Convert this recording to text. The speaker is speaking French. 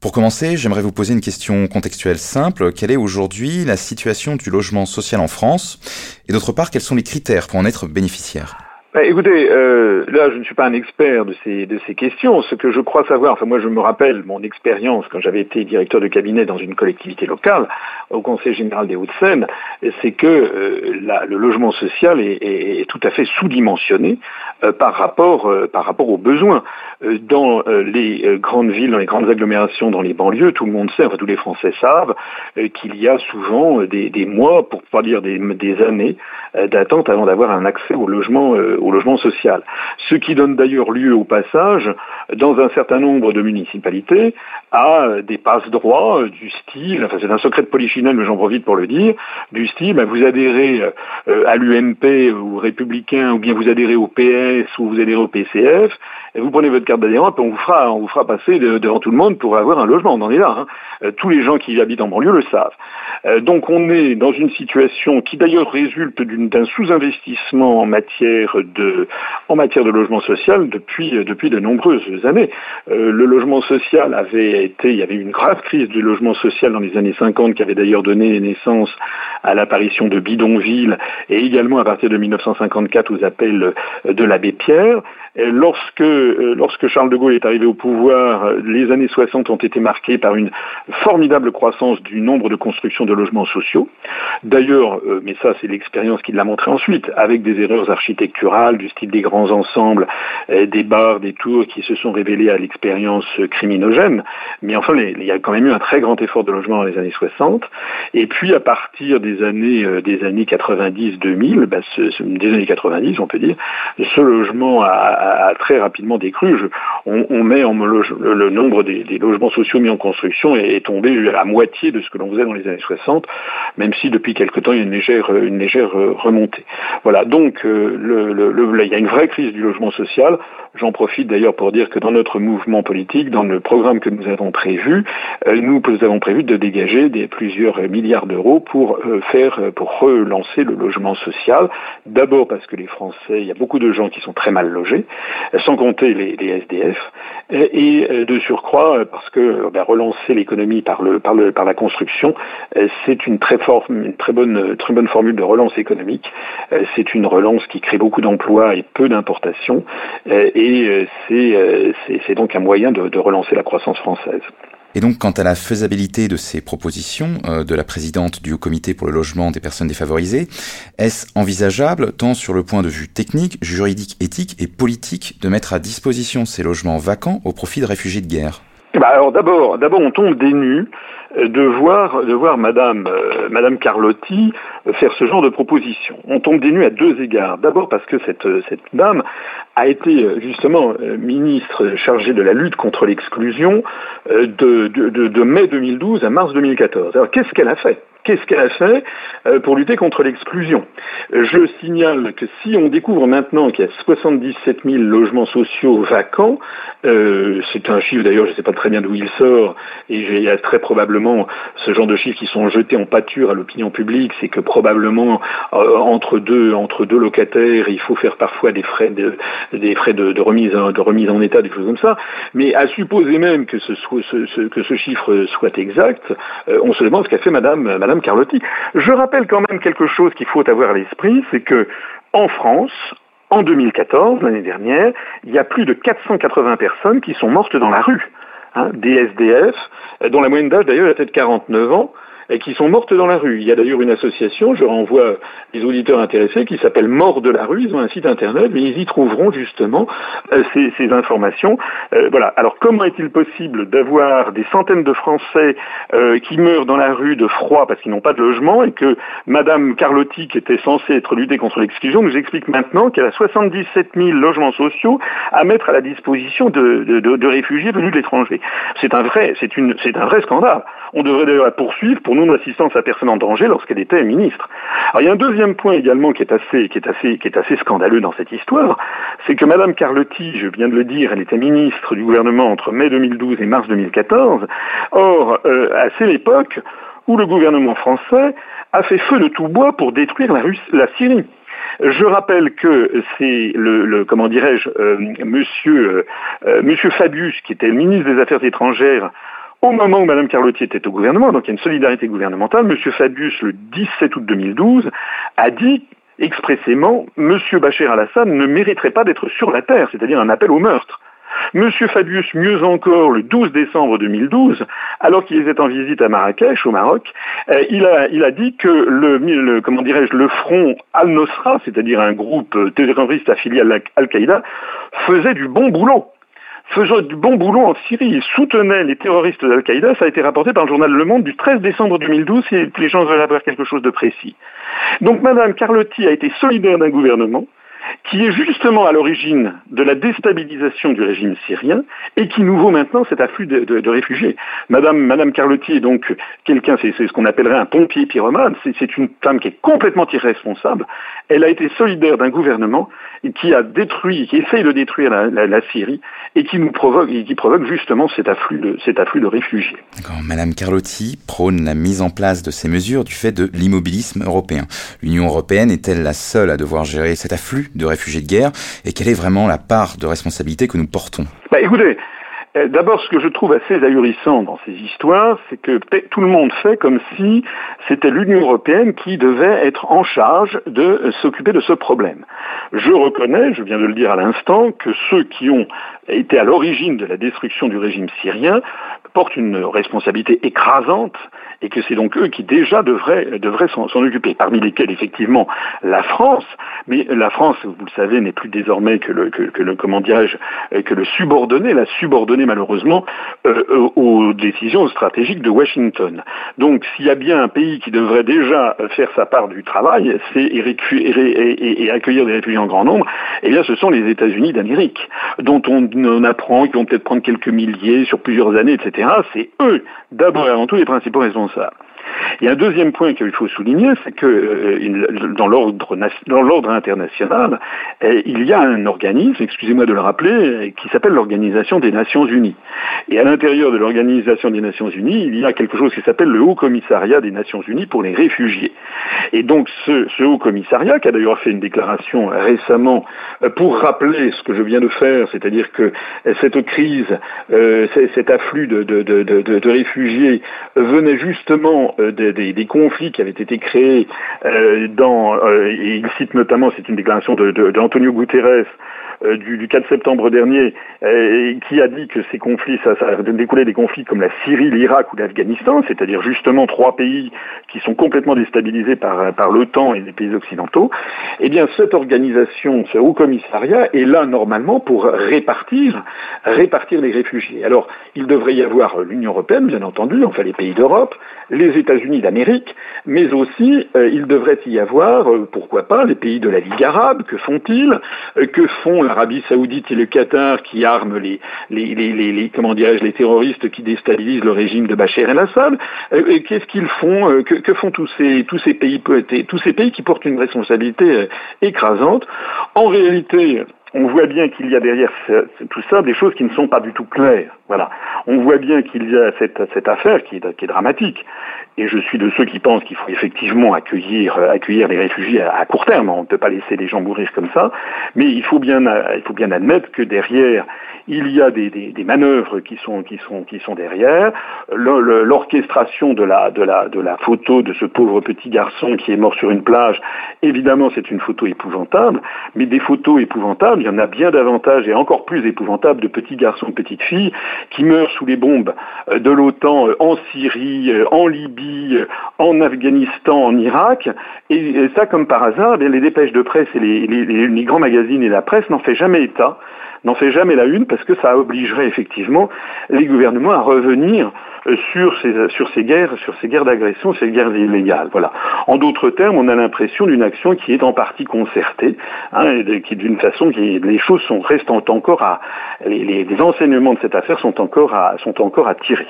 Pour commencer, j'aimerais vous poser une question contextuelle simple. Quelle est aujourd'hui la situation du logement social en France? Et d'autre part, quels sont les critères pour en être bénéficiaire? Bah, écoutez, euh, là, je ne suis pas un expert de ces, de ces questions. Ce que je crois savoir, enfin moi je me rappelle mon expérience quand j'avais été directeur de cabinet dans une collectivité locale, au Conseil général des Hauts-de-Seine, c'est que euh, le logement social est, tout à fait sous-dimensionné euh, par, rapport, par rapport aux besoins. Dans les grandes villes, dans les grandes agglomérations, dans les banlieues, tout le monde sait, enfin tous les Français savent, qu'il y a souvent des, mois, pour pas dire des années, d'attente avant d'avoir un accès au logement au logement social. Ce qui donne d'ailleurs lieu au passage, dans un certain nombre de municipalités, à des passe-droits du style, enfin c'est un secret de polichinelle, mais j'en profite pour le dire, du style, ben, vous adhérez euh, à l'UMP ou républicain, ou bien vous adhérez au PS ou vous adhérez au PCF, vous prenez votre carte d'adhérent, et on vous fera, on vous fera passer devant tout le monde pour avoir un logement. On en est là. Hein. Euh, tous les gens qui habitent en banlieue le savent. Euh, donc on est dans une situation qui d'ailleurs résulte d'un sous-investissement en matière de, en matière de logement social depuis, depuis de nombreuses années. Euh, le logement social avait été, il y avait eu une grave crise du logement social dans les années 50 qui avait d'ailleurs donné naissance à l'apparition de bidonvilles et également à partir de 1954 aux appels de l'abbé Pierre. lorsque, lorsque Charles de Gaulle est arrivé au pouvoir, les années 60 ont été marquées par une formidable croissance du nombre de constructions de logements sociaux. D'ailleurs, euh, mais ça c'est l'expérience qui l'a montré ensuite, avec des erreurs architecturales du style des grands ensembles, euh, des bars, des tours qui se sont révélés à l'expérience criminogène. Mais enfin, il y a quand même eu un très grand effort de logement dans les années 60. Et puis à partir des années euh, des années 90-2000, ben, des années 90 on peut dire, ce logement a, très rapidement décru. on, met le, nombre des, logements sociaux mis en construction est, est tombé à moitié de ce que l'on faisait dans les années 60, même si depuis quelque temps il y a une légère, une légère Voilà, donc euh, il y a une vraie crise du logement social. J'en profite d'ailleurs pour dire que dans notre mouvement politique, dans le programme que nous avons prévu, euh, nous, avons prévu de dégager des plusieurs milliards d'euros pour euh, faire, pour relancer le logement social. D'abord parce que les Français, il y a beaucoup de gens qui sont très mal logés, sans compter les, SDF, et, de surcroît parce que ben, relancer l'économie par, le, par, le, par la construction, c'est une très, une très bonne, très bonne formule de relance économique. C'est une relance qui crée beaucoup d'emplois et peu d'importations, et c'est donc un moyen de, relancer la croissance française. Et donc, quant à la faisabilité de ces propositions euh, de la présidente du Haut Comité pour le logement des personnes défavorisées, est-ce envisageable, tant sur le point de vue technique, juridique, éthique et politique, de mettre à disposition ces logements vacants au profit de réfugiés de guerre? Bah alors d'abord, d'abord on tombe des nues euh, de voir, de voir Madame, euh, Madame Carlotti faire ce genre de proposition. On tombe des nues à deux égards. D'abord parce que cette, cette dame a été justement euh, ministre chargée de la lutte contre l'exclusion de, de, mai 2012 à mars 2014. Alors qu'est-ce qu'elle a fait? Qu'est-ce qu'elle a fait euh, pour lutter contre l'exclusion? Je signale que si on découvre maintenant qu'il y a 77 000 logements sociaux vacants, euh, c'est un chiffre d'ailleurs, je ne sais pas très bien d'où il sort, et il y a très probablement ce genre de chiffres qui sont jetés en pâture à l'opinion publique, c'est que probablement euh, entre, deux, entre deux locataires, il faut faire parfois des frais de, des frais de, remise, de remise en état, des choses comme ça, mais à supposer même que ce, que ce chiffre soit exact, on se demande ce qu'a fait Madame Madame Carlotti. Je rappelle quand même quelque chose qu'il faut avoir à l'esprit, c'est que en France, en 2014, l'année dernière, il y a plus de 480 personnes qui sont mortes dans la rue. Hein, des SDF, dont la moyenne d'âge d'ailleurs était de 49 ans, et qui sont mortes dans la rue. Il y a d'ailleurs une association, je renvoie les auditeurs intéressés, qui s'appelle Mort de la rue. Ils ont un site internet, mais ils y trouveront justement euh, ces, informations. Euh, voilà. Alors comment est-il possible d'avoir des centaines de Français euh, qui meurent dans la rue de froid parce qu'ils n'ont pas de logement et que Madame Carlotti, qui était censée être luttée contre l'exclusion, nous explique maintenant qu'elle a 77 000 logements sociaux à mettre à la disposition de, de réfugiés venus de l'étranger? C'est un vrai, un vrai scandale. On devrait d'ailleurs la poursuivre pour non-assistance à personne en danger lorsqu'elle était ministre. Alors il y a un deuxième point également qui est assez, qui est assez, qui est assez scandaleux dans cette histoire, c'est que Madame Carlotti, je viens de le dire, elle était ministre du gouvernement entre mai 2012 et mars 2014. Or, euh, c'est l'époque où le gouvernement français a fait feu de tout bois pour détruire la, la Syrie. Je rappelle que c'est le, comment dirais-je, euh, monsieur, euh, monsieur Fabius, qui était ministre des Affaires étrangères Au moment où Mme Carlotti était au gouvernement, donc il y a une solidarité gouvernementale, M. Fabius, le 17 août 2012, a dit expressément M. Bachar al-Assad ne mériterait pas d'être sur la terre, c'est-à-dire un appel au meurtre. M. Fabius, mieux encore, le 12 décembre 2012, alors qu'il était en visite à Marrakech, au Maroc, euh, il, a, dit que le, comment dirais-je, le front al-Nosra, c'est-à-dire un groupe terroriste affilié à Al-Qaïda, faisait du bon boulot faisait du bon boulot en Syrie et soutenait les terroristes d'Al-Qaïda, ça a été rapporté par le journal Le Monde du 13 décembre 2012, si les gens veulent avoir quelque chose de précis. Donc Mme Carlotti a été solidaire d'un gouvernement, qui est justement à l'origine de la déstabilisation du régime syrien et qui nous vaut maintenant cet afflux de, réfugiés. Madame, Madame Carlotti est donc quelqu'un, c'est ce qu'on appellerait un pompier pyromane, c'est une femme qui est complètement irresponsable. Elle a été solidaire d'un gouvernement qui a détruit, qui essaye de détruire la, Syrie et qui nous provoque, qui provoque justement cet afflux de, cet afflux de réfugiés. Madame Carlotti prône la mise en place de ces mesures du fait de l'immobilisme européen. L'Union européenne est-elle la seule à devoir gérer cet afflux de réfugiés de guerre et quelle est vraiment la part de responsabilité que nous portons? Bah, Écoutez, D'abord, ce que je trouve assez ahurissant dans ces histoires, c'est que tout le monde fait comme si c'était l'Union européenne qui devait être en charge de s'occuper de ce problème. Je reconnais, je viens de le dire à l'instant, que ceux qui ont été à l'origine de la destruction du régime syrien portent une responsabilité écrasante et que c'est donc eux qui déjà devraient, devraient s'en occuper, parmi lesquels effectivement la France, mais la France, vous le savez, n'est plus désormais que le, que, que le subordonné, la subordonnée malheureusement euh, euh, aux décisions stratégiques de Washington. Donc s'il y a bien un pays qui devrait déjà faire sa part du travail, c'est et, accueillir des réfugiés en grand nombre, eh bien ce sont les États-Unis d'Amérique, dont on, apprend qu'ils vont peut-être prendre quelques milliers sur plusieurs années, etc. C'est eux, d'abord et avant tout, les principaux responsables ça. Il y a un deuxième point qu'il faut souligner, c'est que euh, dans l'ordre international, euh, il y a un organisme, excusez-moi de le rappeler, euh, qui s'appelle l'Organisation des Nations Unies. Et à l'intérieur de l'Organisation des Nations Unies, il y a quelque chose qui s'appelle le Haut Commissariat des Nations Unies pour les réfugiés. Et donc ce, Haut Commissariat, qui a d'ailleurs fait une déclaration récemment pour rappeler ce que je viens de faire, c'est-à-dire que cette crise, cet afflux de réfugiés venait justement euh, des, conflits qui avaient été créés euh, dans, euh, et il cite notamment, c'est une déclaration d'Antonio Guterres, euh, du, 4 septembre dernier, euh, qui a dit que ces conflits, ça, ça découlait des conflits comme la Syrie, l'Irak ou l'Afghanistan, c'est-à-dire justement trois pays qui sont complètement déstabilisés par, l'OTAN et les pays occidentaux, eh bien cette organisation, ce haut commissariat, est là normalement pour répartir, répartir les réfugiés. Alors, il devrait y avoir l'Union européenne, bien entendu, enfin les pays d'Europe, les États-Unis d'Amérique, mais aussi euh, il devrait y avoir, pourquoi pas, les pays de la Ligue arabe, que font-ils Que font l'Arabie saoudite et le Qatar qui arment les, les, comment dirais-je, les terroristes qui déstabilisent le régime de Bachar el-Assad. Euh, qu'est-ce qu'ils font euh, que, font tous ces, tous ces pays tous ces pays qui portent une responsabilité euh, écrasante? En réalité, on voit bien qu'il y a derrière tout ça des choses qui ne sont pas du tout claires. Voilà. On voit bien qu'il y a cette, cette affaire qui est, qui est, dramatique. Et je suis de ceux qui pensent qu'il faut effectivement accueillir, euh, accueillir les réfugiés à, court terme. On ne peut pas laisser les gens mourir comme ça. Mais il faut bien, il faut bien admettre que derrière, il y a des, des, des manœuvres qui sont, qui sont, qui sont derrière. L'orchestration de la, de, la, de la photo de ce pauvre petit garçon qui est mort sur une plage, évidemment, c'est une photo épouvantable. Mais des photos épouvantables, il y en a bien davantage et encore plus épouvantables de petits garçons, de petites filles qui meurent sous les bombes euh, de l'OTAN euh, en Syrie, euh, en Libye, en Afghanistan, en Irak. Et, ça, comme par hasard, eh les dépêches de presse et les, grands magazines et la presse n'en fait jamais état n'en fait jamais la une parce que ça obligerait effectivement les gouvernements à revenir sur ces, sur ces guerres, sur ces guerres d'agression, ces guerres illégales. Voilà. En d'autres termes, on a l'impression d'une action qui est en partie concertée, hein, qui d'une façon les choses sont restent encore à les, les, enseignements de cette affaire sont encore à sont encore à tirer.